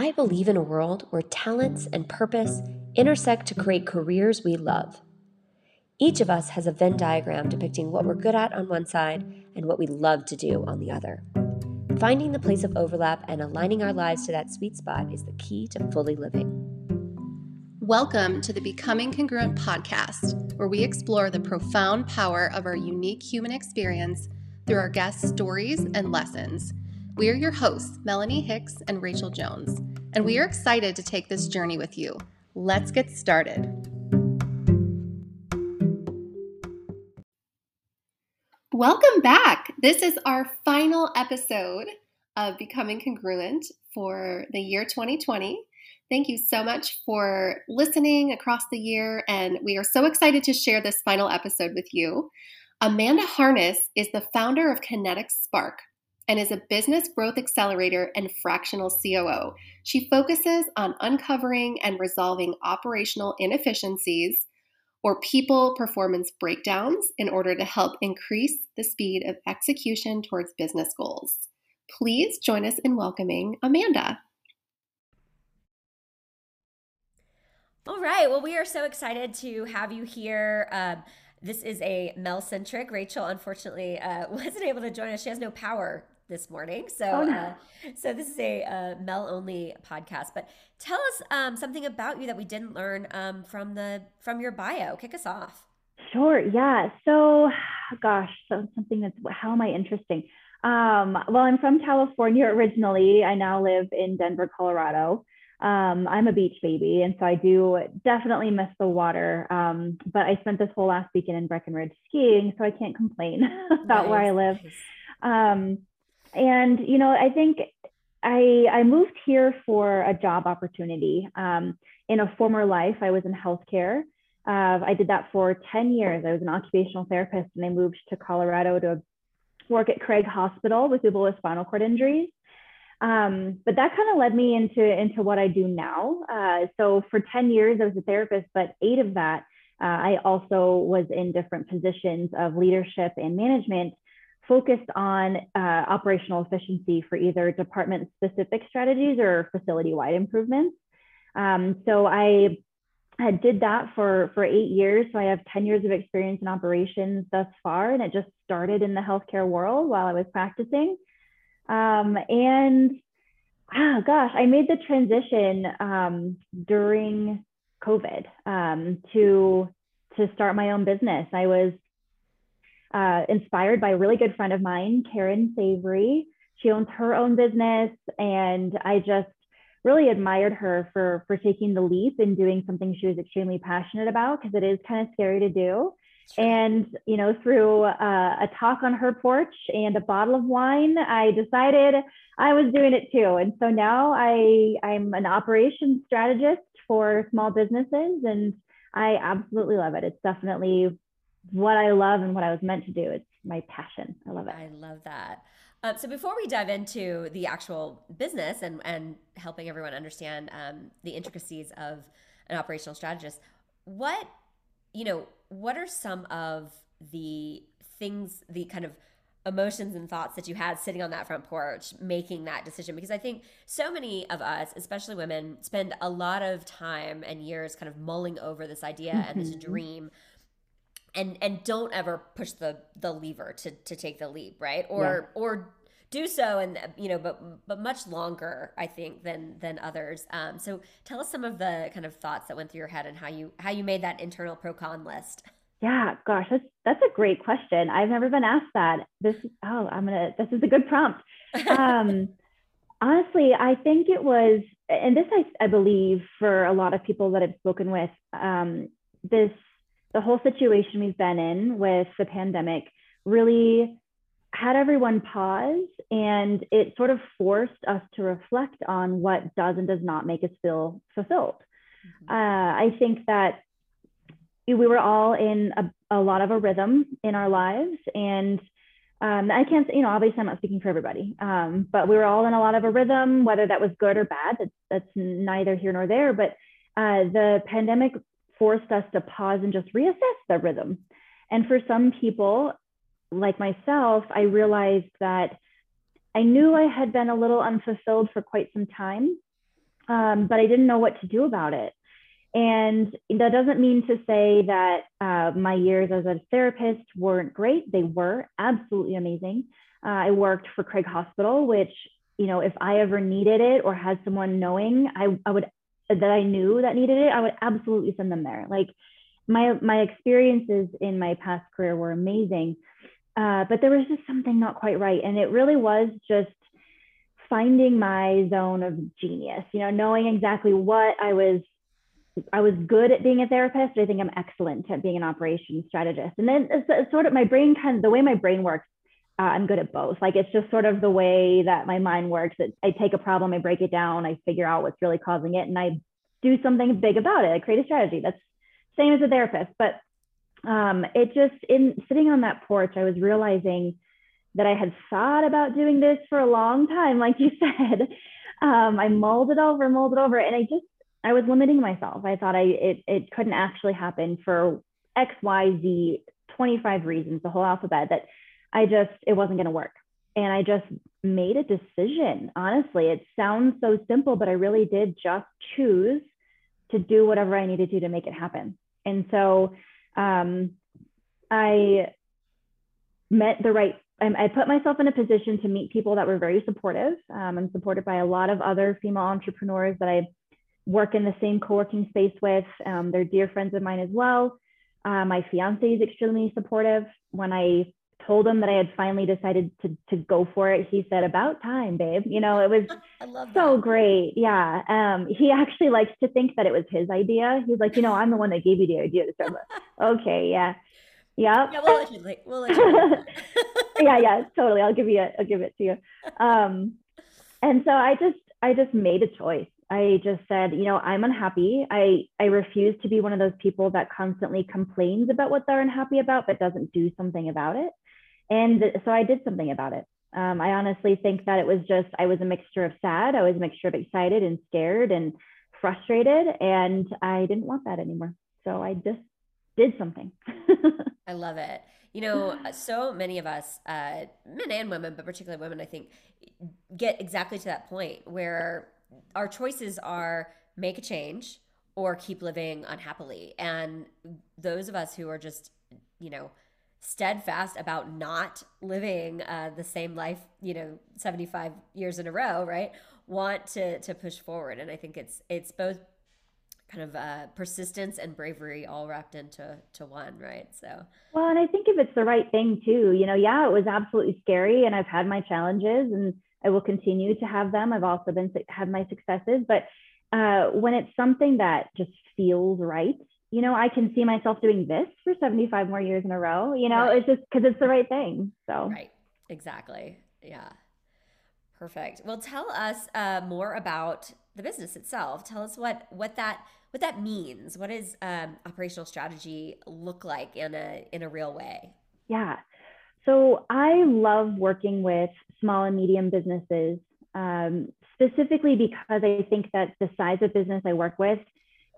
I believe in a world where talents and purpose intersect to create careers we love. Each of us has a Venn diagram depicting what we're good at on one side and what we love to do on the other. Finding the place of overlap and aligning our lives to that sweet spot is the key to fully living. Welcome to the Becoming Congruent podcast, where we explore the profound power of our unique human experience through our guests' stories and lessons we are your hosts, Melanie Hicks and Rachel Jones, and we are mm. excited to take this journey with you. Let's get started. Welcome back. This is our final episode of Becoming Congruent for the year 2020. Thank you so much for listening across the year, and we are so excited to share this final episode with you. Amanda Harness is the founder of Kinetic Spark, and is a business growth accelerator and fractional COO. She focuses on uncovering and resolving operational inefficiencies or people performance breakdowns in order to help increase the speed of execution towards business goals. Please join us in welcoming Amanda. All right. Well, we are so excited to have you here. Um, this is a Mel centric. Rachel, unfortunately, uh, wasn't able to join us. She has no power this morning. So, oh, no. uh, so this is a uh, Mel only podcast. But tell us um, something about you that we didn't learn um, from the from your bio. Kick us off. Sure. Yeah. So, gosh, so something that's how am I interesting? Um, well, I'm from California originally. I now live in Denver, Colorado. Um, I'm a beach baby, and so I do definitely miss the water. Um, but I spent this whole last weekend in Breckenridge skiing, so I can't complain about nice. where I live. Um, and you know i think i i moved here for a job opportunity. Um, in a former life i was in healthcare. Uh, i did that for 10 years. I was an occupational therapist and i moved to colorado to work at craig hospital with people with spinal cord injuries. Um, but that kind of led me into into what i do now. Uh, so for 10 years i was a therapist but eight of that uh, i also was in different positions of leadership and management focused on uh, operational efficiency for either department specific strategies or facility wide improvements. Um, so I, I did that for, for eight years. So I have 10 years of experience in operations thus far, and it just started in the healthcare world while I was practicing. Um, and ah, gosh, I made the transition um, during COVID um, to to start my own business. I was uh, inspired by a really good friend of mine, Karen Savory. She owns her own business, and I just really admired her for for taking the leap and doing something she was extremely passionate about because it is kind of scary to do. And you know, through uh, a talk on her porch and a bottle of wine, I decided I was doing it too. And so now I I'm an operations strategist for small businesses, and I absolutely love it. It's definitely what I love and what I was meant to do. It's my passion. I love it. I love that. Um, so before we dive into the actual business and, and helping everyone understand um, the intricacies of an operational strategist, what you know, what are some of the things, the kind of emotions and thoughts that you had sitting on that front porch making that decision because i think so many of us especially women spend a lot of time and years kind of mulling over this idea mm-hmm. and this mm-hmm. dream and and don't ever push the the lever to to take the leap right? Or yeah. or do so and you know but but much longer i think than than others. Um, so tell us some of the kind of thoughts that went through your head and how you how you made that internal pro con list. Yeah gosh that's that's a great question. I've never been asked that. This oh i'm gonna this is a good prompt. Um honestly i think it was and this i, I believe for a lot of people that i've spoken with um this the whole situation we've been in with the pandemic really had everyone pause and it sort of forced us to reflect on what does and does not make us feel fulfilled. Mm-hmm. Uh, I think that we were all in a, a, lot of a rhythm in our lives and um, I can't, you know, obviously I'm not speaking for everybody, um, but we were all in a lot of a rhythm, whether that was good or bad, that's, that's neither here nor there. But uh, the pandemic forced us to pause and just reassess the rhythm. And for some people, like myself, I realized that I knew I had been a little unfulfilled for quite some time. um, but I didn't know what to do about it. And that doesn't mean to say that uh, my years as a therapist weren't great. They were absolutely amazing. Uh, I worked for Craig Hospital, which, you know, if I ever needed it or had someone knowing, I, I would, that I knew that needed it, I would absolutely send them there. Like my, my experiences in my past career were amazing. Uh, but there was just something not quite right. And it really was just finding my zone of genius, you know, knowing exactly what I was I was good at being a therapist. I think I'm excellent at being an operations strategist. And then it's, sort of my brain kind of the way my brain works. Uh, I'm good at both. Like it's just sort of the way that my mind works. That I take a problem, I break it down, I figure out what's really causing it, and I do something big about it. I create a strategy. That's same as a therapist. But um, it just in sitting on that porch, I was realizing that I had thought about doing this for a long time, like you said. Um, I mulled it over, mulled it over, and I just I was limiting myself. I thought I it it couldn't actually happen for X, Y, Z, 25 reasons, the whole alphabet that I just it wasn't gonna work. And I just made a decision. Honestly, it sounds so simple, but I really did just choose to do whatever I needed to to make it happen. And so um, I met the right I put myself in a position to meet people that were very supportive. Um, I'm supported by a lot of other female entrepreneurs that I work in the same co-working space with. Um, they're dear friends of mine as well. Uh, my fiance is extremely supportive. When I told him that I had finally decided to, to go for it, he said, about time, babe. You know, it was so great. Yeah. Um, he actually likes to think that it was his idea. He's like, you know, I'm the one that gave you the idea start. okay. Yeah. Yep. Yeah. We'll let you, we'll let you yeah. Yeah, totally. I'll give you, a, I'll give it to you. Um, and so I just, I just made a choice. I just said, you know, I'm unhappy. I I refuse to be one of those people that constantly complains about what they're unhappy about but doesn't do something about it. And so I did something about it. Um, I honestly think that it was just I was a mixture of sad, I was a mixture of excited and scared and frustrated, and I didn't want that anymore. So I just did something. I love it. You know, so many of us, uh, men and women, but particularly women, I think, get exactly to that point where our choices are make a change or keep living unhappily. And those of us who are just, you know, steadfast about not living uh, the same life, you know, 75 years in a row, right? Want to to push forward. And I think it's it's both kind of uh, persistence and bravery all wrapped into to one, right? So well, and I think if it's the right thing too, you know, yeah, it was absolutely scary, and I've had my challenges, and I will continue to have them. I've also been had my successes, but uh, when it's something that just feels right, you know, I can see myself doing this for 75 more years in a row. You know, right. it's just because it's the right thing. So right, exactly, yeah, perfect. Well, tell us uh, more about the business itself. Tell us what what that what that means. What does um, operational strategy look like in a in a real way? Yeah. So I love working with small and medium businesses, um, specifically because I think that the size of business I work with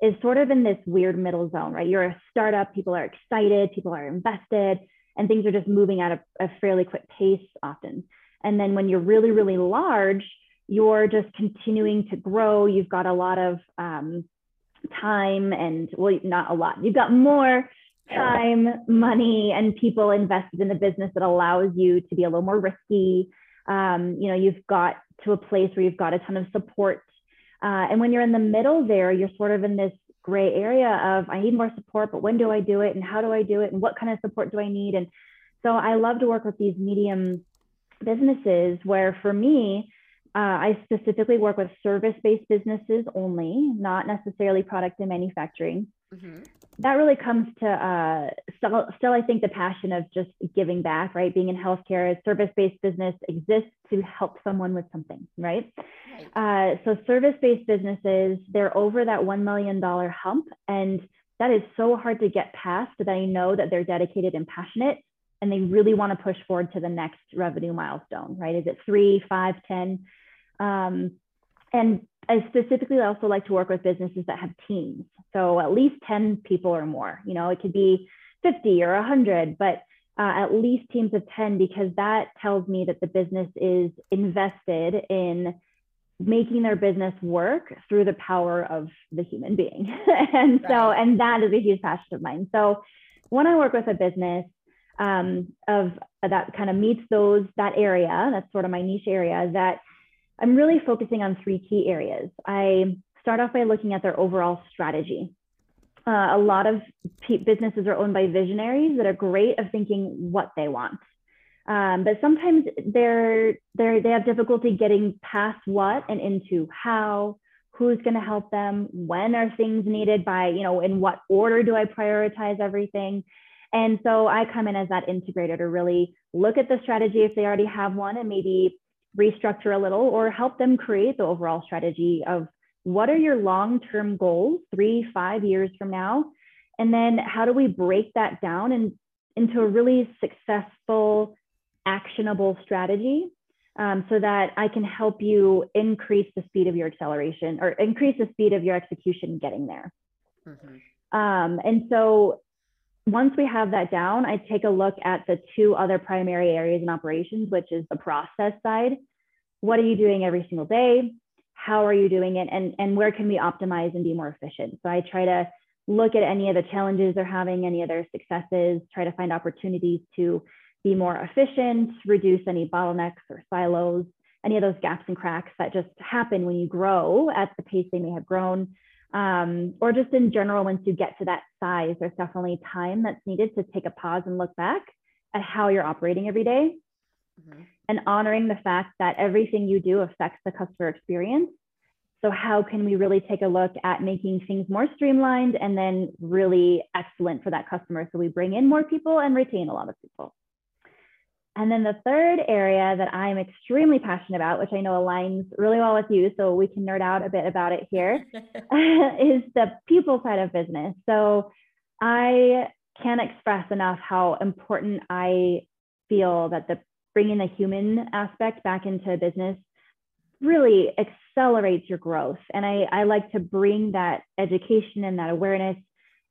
is sort of in this weird middle zone, right? You're a startup, people are excited, people are invested, and things are just moving at a, a fairly quick pace often. And then when you're really, really large, you're just continuing to grow. You've got a lot of um, time and, well, not a lot, you've got more time, money, and people invested in the business that allows you to be a little more risky. Um, you know, you've got to a place where you've got a ton of support. Uh, and when you're in the middle there, you're sort of in this gray area of I need more support, but when do I do it? And how do I do it? And what kind of support do I need? And so I love to work with these medium businesses where for me, uh, I specifically work with service based businesses only, not necessarily product and manufacturing. Mm-hmm. That really comes to uh, still, still, I think the passion of just giving back, right? Being in healthcare, a service based business exists to help someone with something, right? right. Uh, so, service based businesses, they're over that $1 million hump. And that is so hard to get past that I know that they're dedicated and passionate and they really want to push forward to the next revenue milestone, right? Is it three, five, ten? Um, and I specifically also like to work with businesses that have teams. So at least 10 people or more, you know, it could be 50 or 100, but uh, at least teams of 10 because that tells me that the business is invested in making their business work through the power of the human being. and so, and that is a huge passion of mine. So when I work with a business um, of that kind of meets those, that area, that's sort of my niche area, that I'm really focusing on three key areas. I start off by looking at their overall strategy. Uh, a lot of businesses are owned by visionaries that are great of thinking what they want. Um, but sometimes they're, they're, they have difficulty getting past what and into how, who's going to help them, when are things needed by, you know, in what order do I prioritize everything? And so I come in as that integrator to really look at the strategy if they already have one and maybe restructure a little or help them create the overall strategy of what are your long-term goals three, five years from now? And then how do we break that down and into a really successful, actionable strategy um, so that I can help you increase the speed of your acceleration or increase the speed of your execution getting there. Mm-hmm. Um, and so once we have that down, I take a look at the two other primary areas in operations, which is the process side. What are you doing every single day? how are you doing it and, and where can we optimize and be more efficient so i try to look at any of the challenges they're having any of their successes try to find opportunities to be more efficient reduce any bottlenecks or silos any of those gaps and cracks that just happen when you grow at the pace they may have grown um, or just in general once you get to that size there's definitely time that's needed to take a pause and look back at how you're operating every day. Mm-hmm and honoring the fact that everything you do affects the customer experience. So, how can we really take a look at making things more streamlined and then really excellent for that customer? So, we bring in more people and retain a lot of people. And then the third area that I'm extremely passionate about, which I know aligns really well with you, so we can nerd out a bit about it here, is the people side of business. So, I can't express enough how important I feel that the bringing the human aspect back into business really accelerates your growth. And I, I like to bring that education and that awareness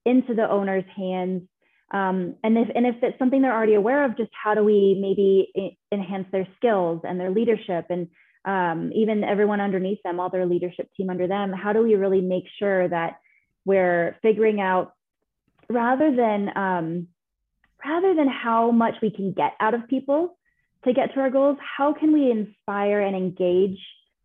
into the owner's hands. Um, and if and if it's something they're already aware of, just how do we maybe enhance their skills and their leadership and um, even everyone underneath them, all their leadership team under them, how do we really make sure that we're figuring out rather than um, rather than how much we can get out of people, to get to our goals, how can we inspire and engage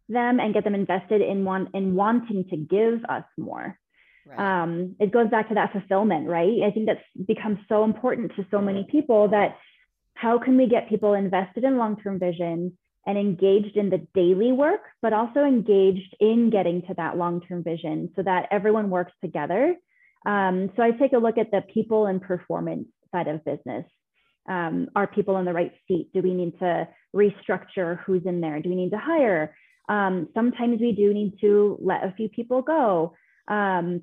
them and get them invested in one in wanting to give us more? Right. Um, it goes back to that fulfillment, right? I think that's become so important to so many people that how can we get people invested in long-term vision and engaged in the daily work, but also engaged in getting to that long-term vision so that everyone works together. Um, so I take a look at the people and performance side of business um, are people in the right seat? Do we need to restructure who's in there? Do we need to hire? Um, sometimes we do need to let a few people go. Um,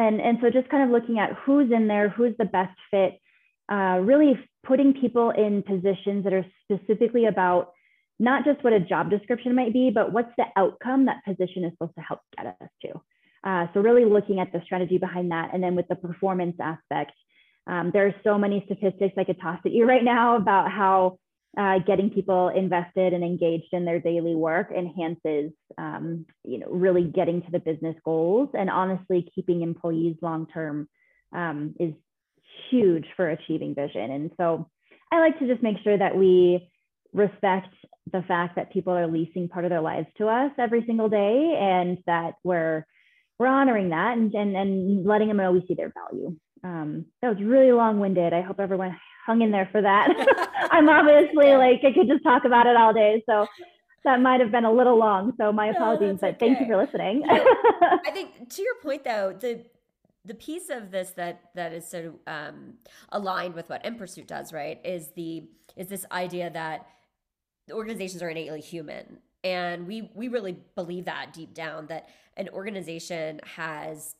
and, and so just kind of looking at who's in there, who's the best fit, uh, really putting people in positions that are specifically about not just what a job description might be, but what's the outcome that position is supposed to help get us to. Uh, so really looking at the strategy behind that, and then with the performance aspect, um, there are so many statistics I could toss at you right now about how uh, getting people invested and engaged in their daily work enhances, um, you know, really getting to the business goals. And honestly, keeping employees long term um, is huge for achieving vision. And so I like to just make sure that we respect the fact that people are leasing part of their lives to us every single day and that we're we're honoring that and, and, and letting them know we see their value um, that was really long-winded. I hope everyone hung in there for that. I'm obviously like I could just talk about it all day, so that might have been a little long. So my apologies, but okay. thank you for listening. I think to your point though, the the piece of this that that is so um, aligned with what In Pursuit does, right, is the is this idea that organizations are innately human, and we we really believe that deep down that an organization has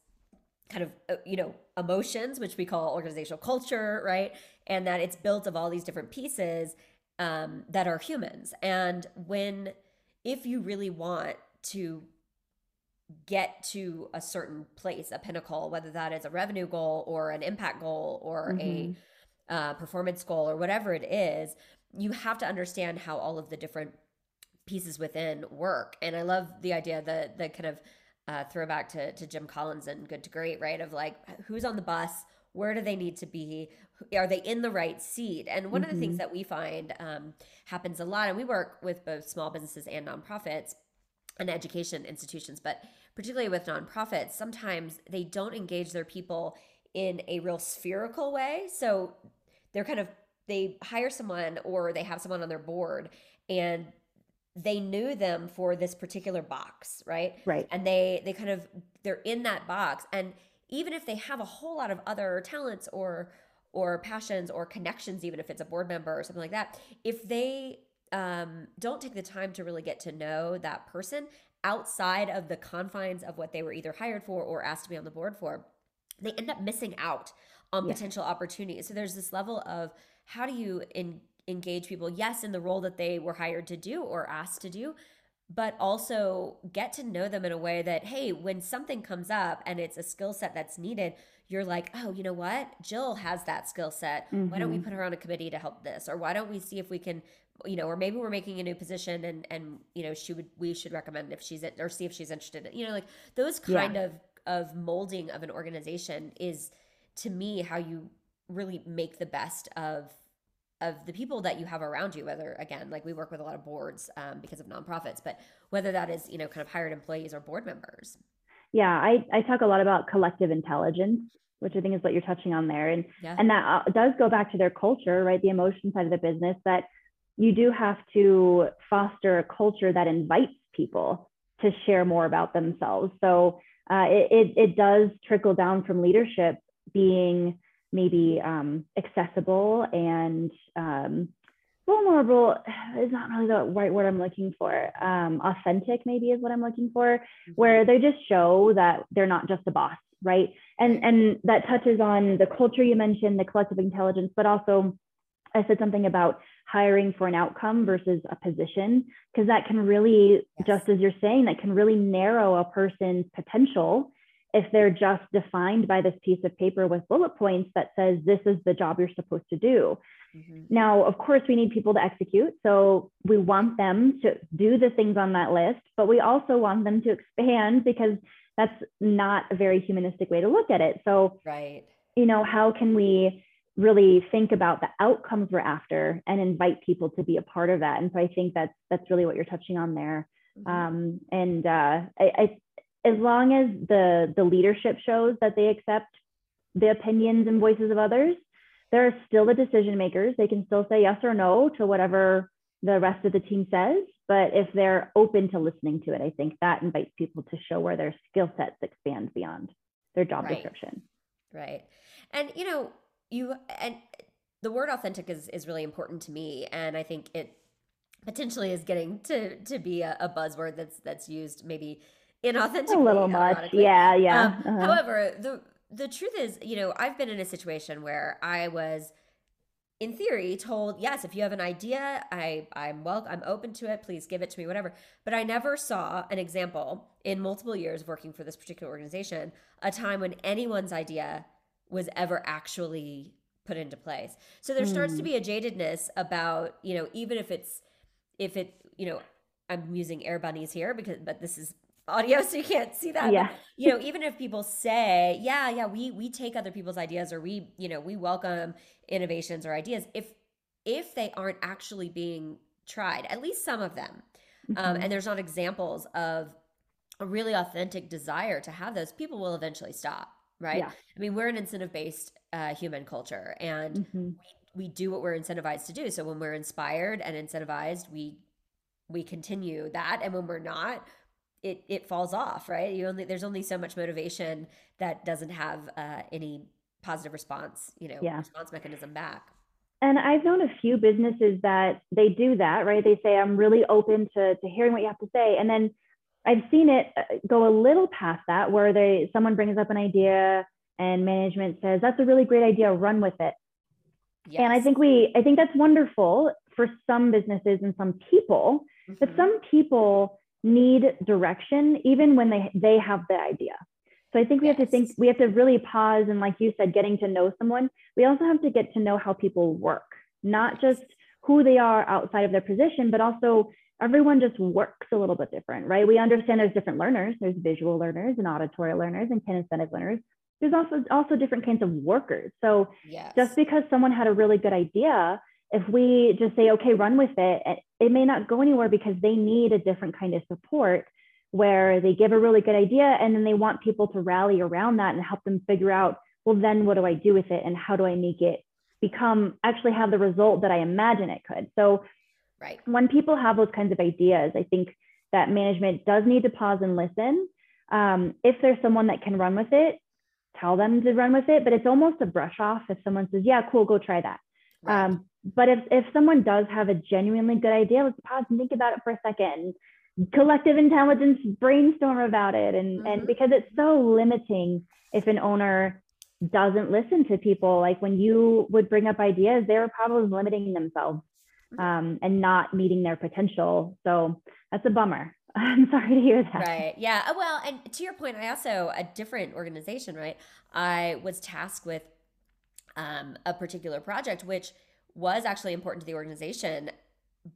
kind of uh, you know emotions which we call organizational culture right and that it's built of all these different pieces um, that are humans and when if you really want to get to a certain place a pinnacle whether that is a revenue goal or an impact goal or mm-hmm. a uh, performance goal or whatever it is you have to understand how all of the different pieces within work. And I love the idea that the kind of uh, throwback to, to Jim Collins and Good to Great, right? Of like, who's on the bus? Where do they need to be? Are they in the right seat? And one mm-hmm. of the things mm-hmm. that we find um, happens a lot, and we work with both small businesses and nonprofits and education institutions, but particularly with nonprofits, sometimes they don't engage their people in a real spherical way. So they're kind of they hire someone or they have someone on their board and they knew them for this particular box, right? Right. And they they kind of they're in that box and even if they have a whole lot of other talents or or passions or connections even if it's a board member or something like that, if they um, don't take the time to really get to know that person outside of the confines of what they were either hired for or asked to be on the board for, they end up missing out on yeah. potential opportunities. So there's this level of how do you in, engage people, yes, in the role that they were hired to do or asked to do, but also get to know them in a way that, hey, when something comes up and it's a skill set that's needed, you're like, oh, you know what? Jill has that skill set. Mm-hmm. Why don't we mm-hmm. put her on a committee to help this? Or why don't we see if we can, you know, or maybe we're making a new position and and you know she would we should recommend if she's or see if she's interested. In, you know, like those kind yeah. of of molding of an organization is to me how you really make the best of of the people that you have around you whether again like we work with a lot of boards um, because of nonprofits but whether that is you know kind of hired employees or board members. Yeah i, I talk a lot about collective intelligence which i think is what you're touching on there. And yeah. and that uh, does go back to their culture right? The emotion side of the business that you do have to foster a culture that invites people to share more about themselves. So uh, it, it, it does trickle down from leadership being maybe um, accessible and um, vulnerable is not really the right word I'm looking for. Um, authentic, maybe, is what I'm looking for, mm-hmm. where they just show that they're not just a boss, right? And and that touches on the culture you mentioned, the collective intelligence, but also I said something about hiring for an outcome versus a position, because that can really, yes. just as you're saying, that can really narrow a person's potential if they're just defined by this piece of paper with bullet points that says this is the job you're supposed to do. Mm-hmm. Now, of course, we need people to execute. So we want them to do the things on that list, but we also want them to expand because that's not a very humanistic way to look at it. So, right. you know, how can we really think about the outcomes we're after and invite people to be a part of that? And so I think that's that's really what you're touching on there. Mm-hmm. Um, and uh, I, I as long as the the leadership shows that they accept the opinions and voices of others there are still the decision makers. They can still say yes or no to whatever the rest of the team says. But if they're open to listening to it i think that invites people to show where their skill sets expand beyond their job right. description. Right. And you know you and the word authentic is is really important to me. And i think it potentially is getting to to be a, a buzzword that's that's used maybe inauthentic. A little much, yeah, yeah. Um, uh-huh. However, the the truth is, you know, I've been in a situation where I was, in theory, told, yes, if you have an idea, I I'm well, I'm open to it. Please give it to me, whatever. But I never saw an example in multiple years of working for this particular organization, a time when anyone's idea was ever actually put into place. So there starts to hmm. be a jadedness about, you know, even if it's if it, you know, I'm using air bunnies here because but this is audio so you can't see that yeah but, you know even if people say yeah yeah we we take other people's ideas or we you know we welcome innovations or ideas if if they aren't actually being tried at least some of them um, mm-hmm. um, and there's not examples of a really authentic desire to have those people will eventually stop right yeah. i mean we're an incentive based uh, human culture and mm-hmm. we, we do what we're incentivized to do so when we're inspired and incentivized we we continue that and when we're not it it falls off, right? You only there's only so much motivation that doesn't have uh, any positive response, you know, yeah. response mechanism back. And I've known a few businesses that they do that, right? They say, I'm really open to, to hearing what you have to say. And then I've seen it uh, go a little past that where they someone brings up an idea and management says, that's a really great idea, run with it. Yes. And I think we I think that's wonderful for some businesses and some people, mm-hmm. but some people need direction even when they they have the idea so i think we yes. have to think we have to really pause and like you said getting to know someone we also have to get to know how people work not just who they are outside of their position but also everyone just works a little bit different, right? We understand there's different learners. There's visual learners and auditory learners and kinesthetic learners. There's also also different kinds of workers. So yes. just because someone had a really good idea, if we just say, okay, run with it, it may not go anywhere because they need a different kind of support where they give a really good idea and then they want people to rally around that and help them figure out, well, then what do I do with it and how do I make it become actually have the result that I imagine it could? So Right. When people have those kinds of ideas, I think that management does need to pause and listen. Um, if there's someone that can run with it, tell them to run with it. But it's almost a brush off if someone says, "Yeah, cool, go try that." Right. Um, but if if someone does have a genuinely good idea, let's pause and think about it for a second. Collective intelligence, brainstorm about it, and mm-hmm. and because it's so limiting if an owner doesn't listen to people. Like when you would bring up ideas, they were probably limiting themselves um, and not meeting their potential. So that's a bummer. I'm sorry to hear that. Right. Yeah. Uh, well, and to your point, I also, a different organization, right? I was tasked with um, a particular project, which was actually important to the organization,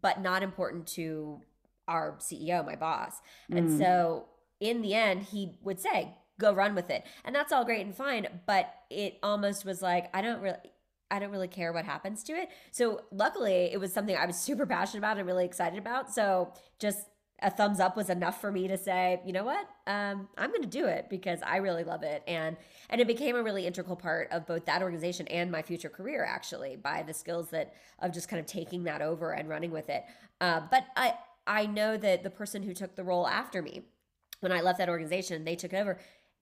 but not important to our CEO, my boss. And mm. so in the end, he would say, go run with it. And that's all great and fine. But it almost was like, I don't really, I don't really care what happens to it. So luckily, it was something I was super passionate about and really excited about. So just a thumbs up was enough for me to say, you know what, um, I'm going to do it because I really love it, and and it became a really integral part of both that organization and my future career, actually, by the skills that of just kind of taking that over and running with it. Uh, but I I know that the person who took the role after me, when I left that organization, they took it over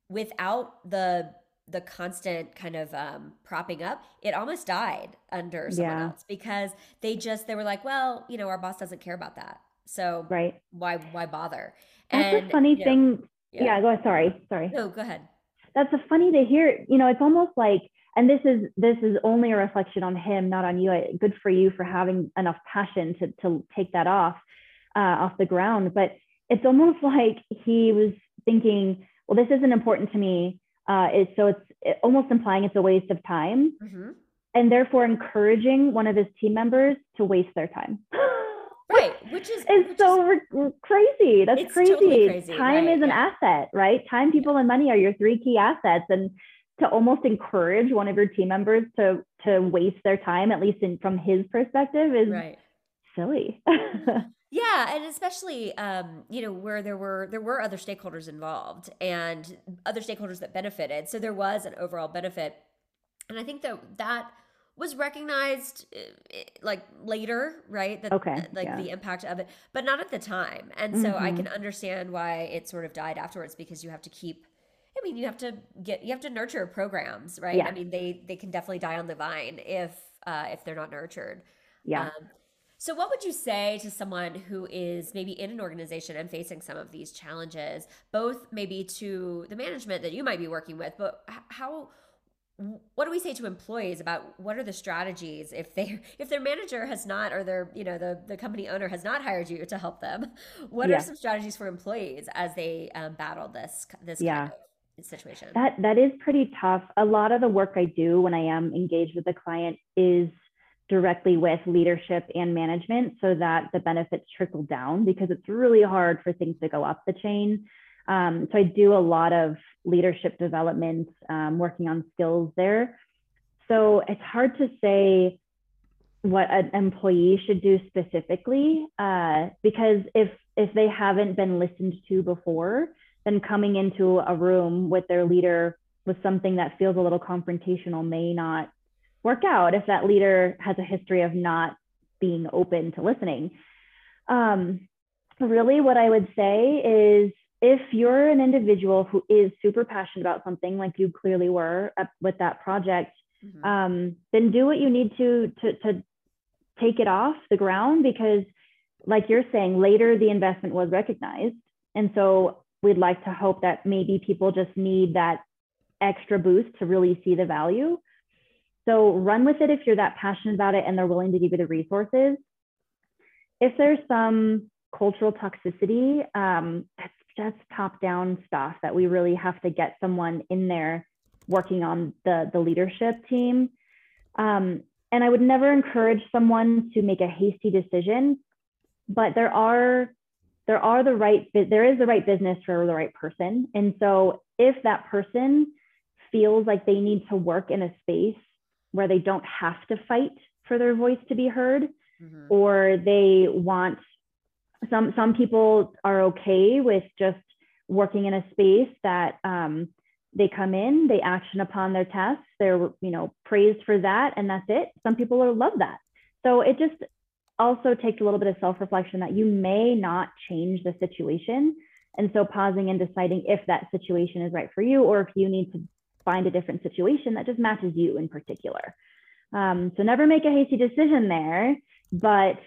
without the the constant kind of um, propping up, it almost died under someone yeah. else because they just they were like, well, you know, our boss doesn't care about that, so right, why why bother? That's and, a funny you know, thing. Yeah. yeah, go ahead. Sorry, sorry. No, go ahead. That's a funny to hear. You know, it's almost like, and this is this is only a reflection on him, not on you. Good for you for having enough passion to to take that off uh, off the ground. But it's almost like he was thinking, well, this isn't important to me uh, is so it's it, almost implying it's a waste of time mm-hmm. and therefore encouraging one of his team members to waste their time right which is it's which so is, crazy that's crazy. Totally crazy. time right, is an yeah. asset right time people and money are your three key assets and to almost encourage one of your team members to to waste their time at least in from his perspective is right. silly Yeah, and especially um, you know where there were there were other stakeholders involved and other stakeholders that benefited. So there was an overall benefit, and I think that that was recognized eh, eh, like later, right? That, okay. Like yeah. the impact of it, but not at the time. And so mm-hmm. I can understand why it sort of died afterwards because you have to keep. I mean, you have to get you have to nurture programs, right? Yeah. I mean, they they can definitely die on the vine if uh, if they're not nurtured. Yeah. Um, so, what would you say to someone who is maybe in an organization and facing some of these challenges, both maybe to the management that you might be working with, but how? What do we say to employees about what are the strategies if they if their manager has not or their you know the the company owner has not hired you to help them? What yeah. are some strategies for employees as they um, battle this this yeah. kind of situation? That that is pretty tough. A lot of the work I do when I am engaged with a client is directly with leadership and management so that the benefits trickle down because it's really hard for things to go up the chain. Um, so I do a lot of leadership development, um, working on skills there. So it's hard to say what an employee should do specifically uh, because if if they haven't been listened to before, then coming into a room with their leader with something that feels a little confrontational may not work out if that leader has a history of not being open to listening. Um, really, what I would say is if you're an individual who is super passionate about something, like you clearly were with that project, mm-hmm. um, then do what you need to, to to take it off the ground because, like you're saying, later the investment was recognized, and so we'd like to hope that maybe people just need that extra boost to really see the value. So run with it if you're that passionate about it and they're willing to give you the resources. If there's some cultural toxicity, um, that's just top down stuff that we really have to get someone in there working on the, the leadership team. Um, and I would never encourage someone to make a hasty decision but there are there are the right there is the right business for the right person and so if that person feels like they need to work in a space where they don't have to fight for their voice to be heard mm-hmm. or they want some some people are okay with just working in a space that um, they come in they action upon their tasks they're you know praised for that and that's it. Some people will love that. So it just also takes a little bit of self-reflection that you may not change the situation. And so pausing and deciding if that situation is right for you or if you need to find a different situation that just matches you in particular. Um, so never make a hasty decision there but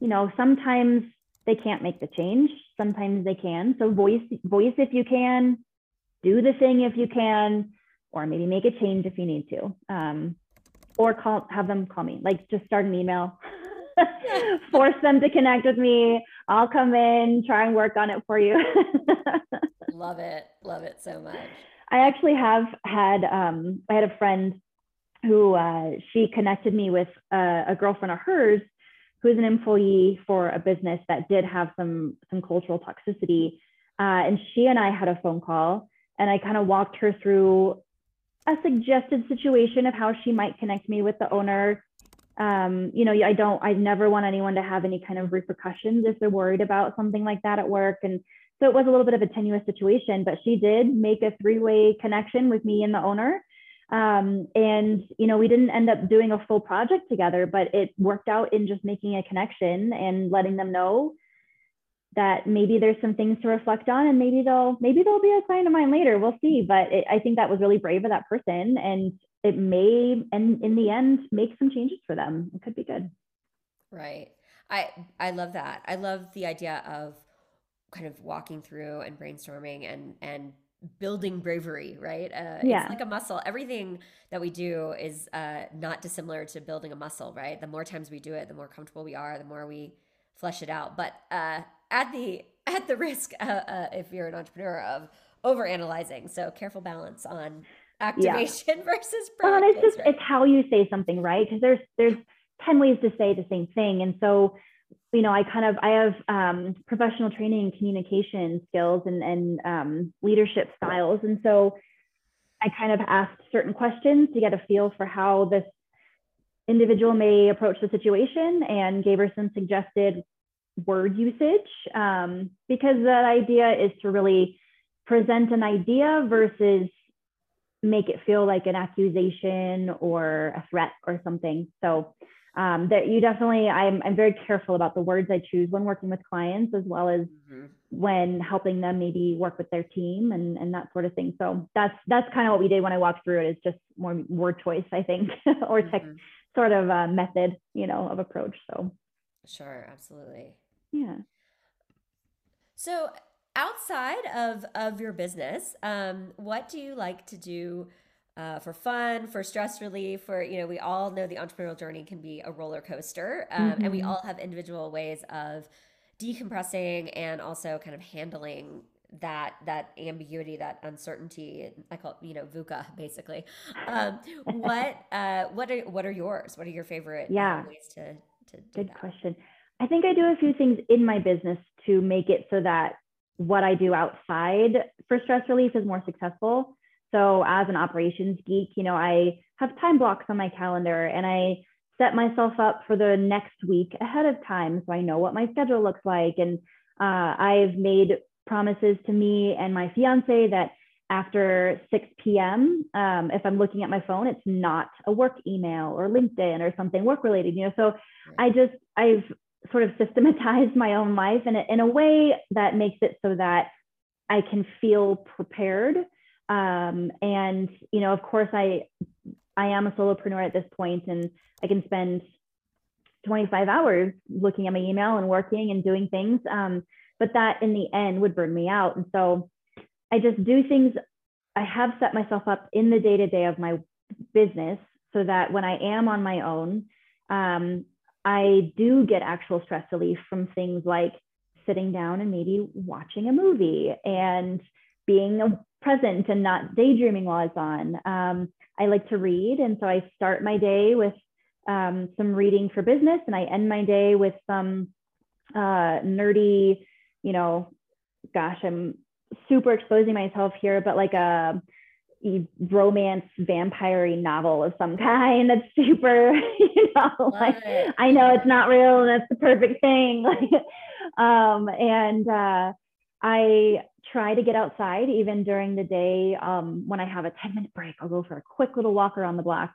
you know sometimes they can't make the change. Sometimes they can. So voice voice if you can do the thing if you can or maybe make a change if you need to. Um, or call have them call me. Like just start an email. Force them to connect with me. I'll come in try and work on it for you. Love it. Love it so much. I actually have had um, i had a friend who uh, she connected me with a, a girlfriend of hers who's an employee for a business that did have some some cultural toxicity. Uh, and she and i had a phone call and i kind of walked her through a suggested situation of how she might connect me with the owner. Um, you know i don't i never want anyone to have any kind of repercussions if they're worried about something like that at work. And so it was a little bit of a tenuous situation but she did make a three-way connection with me and the owner um, and you know we didn't end up doing a full project together but it worked out in just making a connection and letting them know that maybe there's some things to reflect on and maybe they'll maybe they'll be a client of mine later. We'll see. But it, i think that was really brave of that person and it may and in the end make some changes for them. It could be good. Right. I i love that. I love the idea of kind of walking through and brainstorming and and building bravery, right? Uh, yeah. It's like a muscle. Everything that we do is uh, not dissimilar to building a muscle, right? The more times we do it, the more comfortable we are, the more we flesh it out. But uh, at the at the risk, uh, uh, if you're an entrepreneur, of over analyzing, so careful balance on activation yeah. versus practice. Well, it's just right? it's how you say something, right? Because there's there's ten ways to say the same thing, and so you know, I kind of I have um, professional training, communication skills, and and um, leadership styles, and so I kind of asked certain questions to get a feel for how this individual may approach the situation, and gave her some suggested word usage um, because that idea is to really present an idea versus make it feel like an accusation or a threat or something. So um, that you definitely I'm, I'm very careful about the words i choose when working with clients as well as mm-hmm. when helping them maybe work with their team and, and that sort of thing so that's that's kind of what we did when i walked through it is just more word choice i think or tech mm-hmm. sort of a method you know of approach so sure absolutely yeah so outside of of your business um, what do you like to do uh, for fun, for stress relief, for, you know, we all know the entrepreneurial journey can be a roller coaster. Um, mm-hmm. And we mm-hmm. all have individual ways of decompressing and also kind of handling that that ambiguity that uncertainty i call it you know VUCA basically um, what uh what are what are yours what are your favorite uh, yeah ways to to do good that? question i think i do a few things in my business to make it so that what i do outside for stress relief is more successful so as an operations geek, you know, I have time blocks on my calendar and I set myself up for the next week ahead of time so I know what my schedule looks like. And uh, I've made promises to me and my fiance that after 6 p.m., um, if I'm looking at my phone, it's not a work email or LinkedIn or something work related, you know. So I just, I've sort of systematized my own life in a, in a way that makes it so that I can feel prepared um, and you know, of course, I I am a solopreneur at this point, and I can spend 25 hours looking at my email and working and doing things. Um, but that in the end would burn me out. And so I just do things. I have set myself up in the day to day of my business so that when I am on my own, um, I do get actual stress relief from things like sitting down and maybe watching a movie and being present and not daydreaming while it's on. Um, I like to read, and so I start my day with um, some reading for business, and I end my day with some uh, nerdy, you know, gosh, I'm super exposing myself here, but like a romance vampire novel of some kind that's super you know like i know it's not real and that's the perfect thing like um and uh i try to get outside even during the day um when i have a 10 minute break i'll go for a quick little walk around the block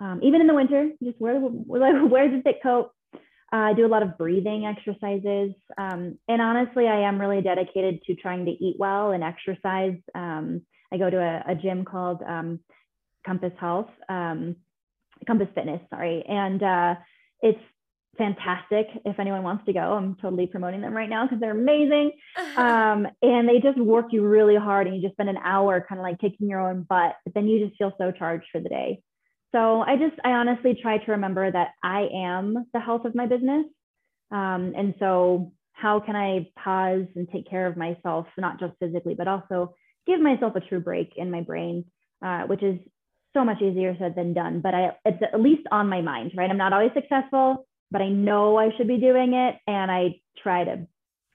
um, even in the winter just wear wear the thick coat uh, I do a lot of breathing exercises. Um, and honestly, I am really dedicated to trying to eat well and exercise. Um, I go to a, a gym called um, Compass Health, um, Compass Fitness, sorry. And uh, it's fantastic if anyone wants to go. I'm totally promoting them right now because they're amazing. Um, and they just work you really hard and you just spend an hour kind of like kicking your own butt, but then you just feel so charged for the day. So I just, I honestly try to remember that I am the health of my business. Um, and so how can I pause and take care of myself, not just physically, but also give myself a true break in my brain, uh, which is so much easier said than done. But I, it's at least on my mind, right? I'm not always successful, but I know I should be doing it. And I try to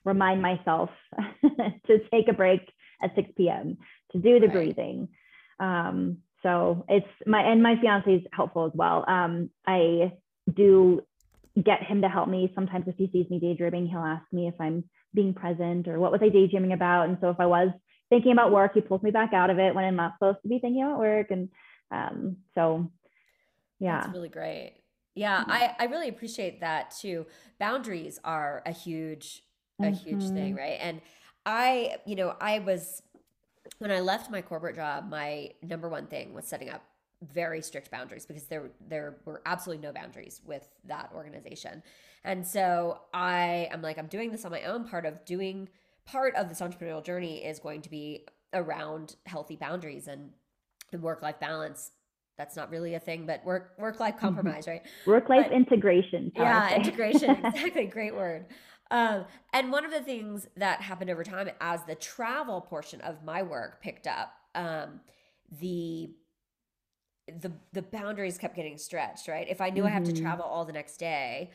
remind myself to take a break at 6 p.m., to do the right. breathing. Um, so it's my and my fiance is helpful as well. Um, I do get him to help me. Sometimes if he sees me daydreaming, he'll ask me if I'm being present or what was I daydreaming about. And so if I was thinking about work, he pulls me back out of it when I'm not supposed to be thinking about work. And um, so yeah. That's really great. Yeah, mm-hmm. I, I really appreciate that too. Boundaries are a huge, a mm-hmm. huge thing, mm-hmm. right? And I, you know, I was when I left my corporate job, my number one thing was setting up very strict boundaries because there there were absolutely no boundaries with that organization. And so I am like I'm doing this on my own part of doing part of this entrepreneurial journey is going to be around healthy boundaries and, and work life balance. That's not really a thing, but work work life mm-hmm. compromise, right? Work life integration. Yeah, integration. exactly. Great word. Um, and one of the things that happened over time as the travel portion of my work picked up, um, the the the boundaries kept getting stretched, right? If I knew mm-hmm. I have to mm-hmm. travel all the next day,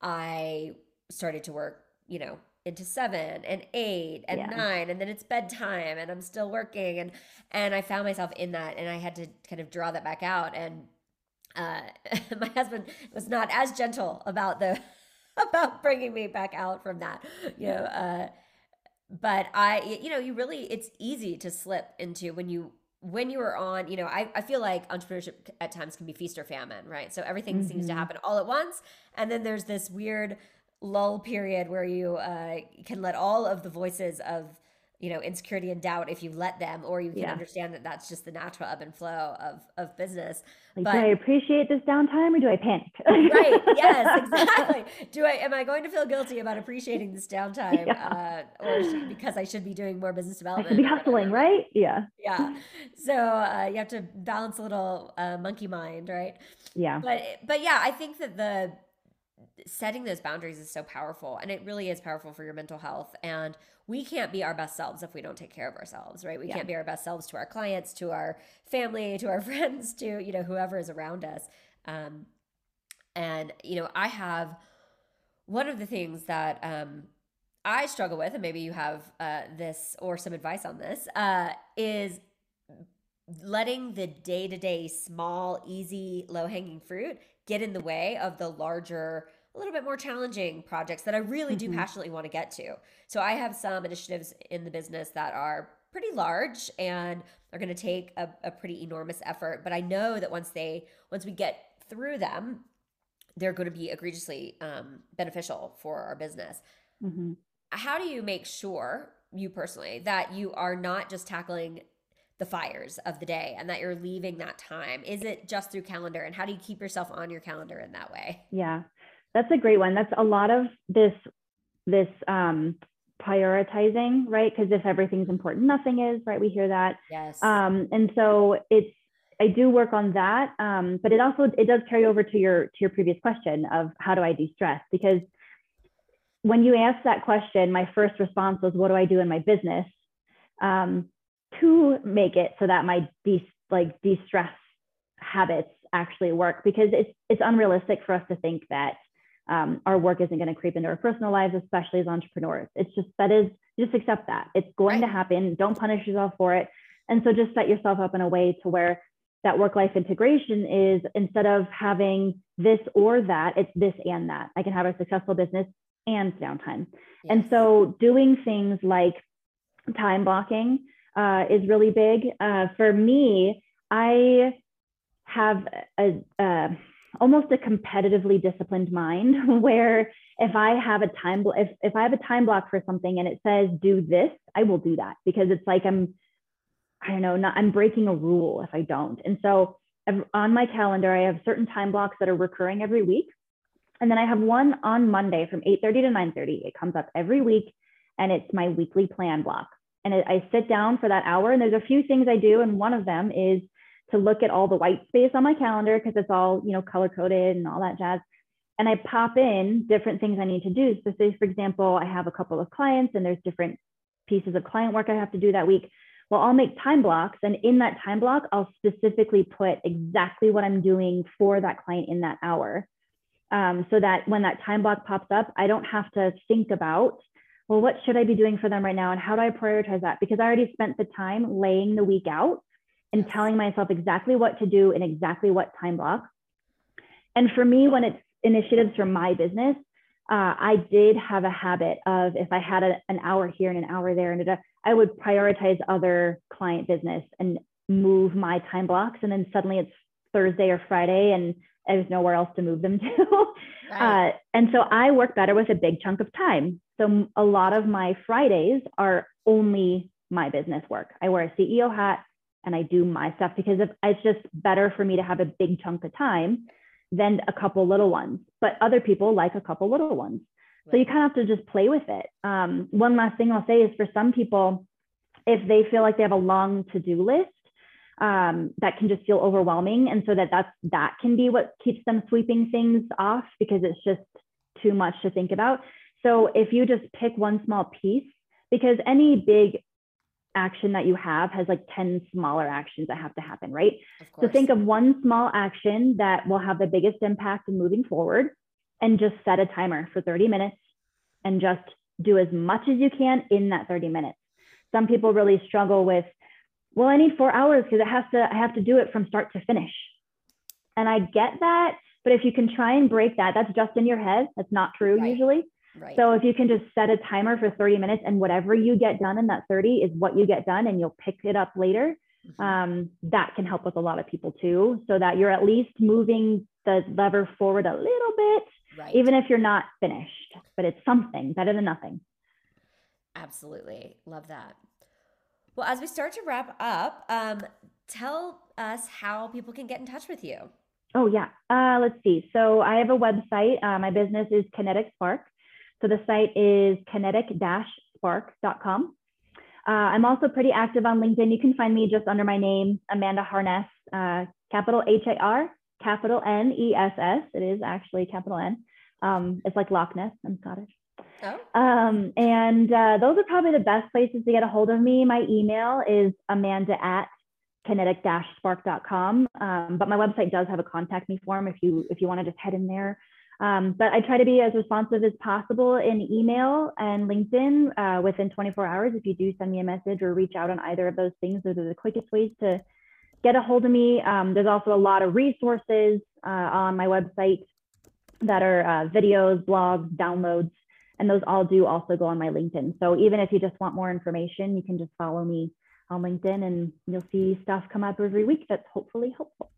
I started to work, you know, into seven and eight and yeah. nine and then it's bedtime and I'm still working and and I found myself in that and I had to kind of draw that back out and uh, my husband was not as gentle about the about bringing me back out from that, you know. Uh, but I, you know, you really, it's easy to slip into when you when you are on, you know, I, I feel like entrepreneurship at times can be feast or famine, right? So everything mm-hmm. seems to mm-hmm. happen all at once, and then there's this weird lull period where you uh, can let all of the voices of you know insecurity and doubt if you let them or you can yeah. understand that that's just the natural ebb and flow of of business. Like, but, do i appreciate this downtime or do i panic? Right. Yes exactly. Do i am i going to feel guilty about appreciating this downtime yeah. uh, or because i should be doing more business development I should be hustling right? Yeah. Yeah. So uh, you have to balance a little uh, monkey mind right? Yeah. But but yeah i think that the setting those boundaries is so powerful and it really is powerful for your mental health and we can't be our best selves if we don't take care of ourselves right we yeah. can't be our best selves to our clients to our family to our friends to you know whoever is around us um, and you know i have one of the things that um, i struggle with and maybe you have uh, this or some advice on this uh, is letting the day-to-day small easy low-hanging fruit get in the way of the larger a little bit more challenging projects that I really do mm-hmm. passionately want to get to. So I have some initiatives in the business that are pretty large and are going to take a, a pretty enormous effort. But I know that once they once we get through them, they're going to be egregiously um, beneficial for our business. Mm-hmm. How do you make sure you personally that you are not just tackling the fires of the day and that you're leaving that time? Is it just through calendar? And how do you keep yourself on your calendar in that way? Yeah. That's a great one. That's a lot of this this um, prioritizing, right? Because if everything's important, nothing is, right? We hear that. Yes. Um, and so it's I do work on that, um, but it also it does carry over to your to your previous question of how do I de-stress? Because when you ask that question, my first response was, "What do I do in my business um, to make it so that my de like de-stress habits actually work?" Because it's it's unrealistic for us to think that um, our work isn't going to creep into our personal lives, especially as entrepreneurs. It's just that is just accept that it's going right. to happen. Don't punish yourself for it. And so just set yourself up in a way to where that work life integration is instead of having this or that, it's this and that. I can have a successful business and downtime. Yes. And so doing things like time blocking uh, is really big. Uh, for me, I have a, a, almost a competitively disciplined mind where if I have a time if if I have a time block for something and it says do this, I will do that because it's like I'm I don't know, not I'm breaking a rule if I don't. And so on my calendar, I have certain time blocks that are recurring every week. And then I have one on Monday from 8:30 to 9:30. It comes up every week and it's my weekly plan block. And I sit down for that hour and there's a few things I do and one of them is to look at all the white space on my calendar because it's all, you know, color coded and all that jazz. And I pop in different things I need to do. So say for example, I have a couple of clients and there's different pieces of client work I have to do that week. Well, I'll make time blocks and in that time block, I'll specifically put exactly what I'm doing for that client in that hour. Um, so that when that time block pops up, I don't have to think about, well, what should I be doing for them right now? And how do I prioritize that? Because I already spent the time laying the week out and telling myself exactly what to do in exactly what time block. And for me, when it's initiatives for my business, uh, I did have a habit of if I had a, an hour here and an hour there, and I would prioritize other client business and move my time blocks. And then suddenly it's Thursday or Friday, and there's nowhere else to move them to. Right. Uh, and so I work better with a big chunk of time. So a lot of my Fridays are only my business work. I wear a CEO hat and I do my stuff because it's just better for me to have a big chunk of time than a couple little ones. But other people like a couple little ones. So you kind of have to just play with it. Um, one last thing I'll say is for some people, if they feel like they have a long to-do list, um, that can just feel overwhelming, and so that that's that can be what keeps them sweeping things off because it's just too much to think about. So if you just pick one small piece, because any big action that you have has like 10 smaller actions that have to happen, right? So think of one small action that will have the biggest impact in moving forward and just set a timer for 30 minutes and just do as much as you can in that 30 minutes. Some people really struggle with, well, I need four hours because it has to, I have to do it from start to finish. And I get that, but if you can try and break that, that's just in your head. That's not true right. usually. Right. So if you can just set a timer for 30 minutes and whatever you get done in that 30 is what you get done and you'll pick it up later, mm-hmm. um, that can help with a lot of people too. So that you're at least moving the lever forward a little bit, right. even if you're not finished, but it's something better than nothing. Absolutely. Love that. Well, as we start to wrap up, um, tell us how people can get in touch with you. Oh, yeah. Uh, let's see. So I have a website. Uh, my business is Kinetic Spark. So the site is kinetic-spark.com. Uh, I'm also pretty active on LinkedIn. You can find me just under my name, Amanda HarNess, uh, capital H A R, capital N E S S. It is actually capital N. Um, it's like Loch Ness. I'm Scottish. Oh. Um, and uh, those are probably the best places to get a hold of me. My email is amanda at kinetic-spark.com. Um, but my website does have a contact me form if you if you want to just head in there. Um, but I try to be as responsive as possible in email and LinkedIn uh, within 24 hours. If you do send me a message or reach out on either of those things, those are the quickest ways to get a hold of me. Um, there's also a lot of resources uh, on my website that are uh, videos, blogs, downloads, and those all do also go on my LinkedIn. So even if you just want more information, you can just follow me on LinkedIn and you'll see stuff come up every week that's hopefully helpful.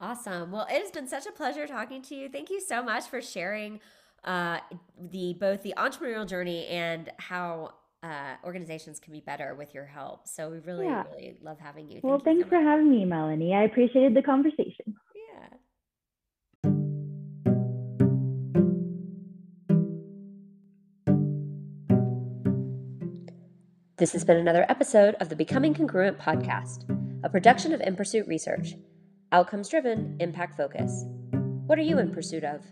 Awesome. Well, it has been such a pleasure talking to you. Thank you so much for sharing uh, the both the entrepreneurial journey and how uh, organizations can be better with your help. So we really, yeah. really love having you. Thank well, you thanks so for having me, Melanie. I appreciated the conversation. Yeah. This has been another episode of the Becoming Congruent podcast, a production of In Pursuit Research. Outcomes driven, impact focus. What are you in pursuit of?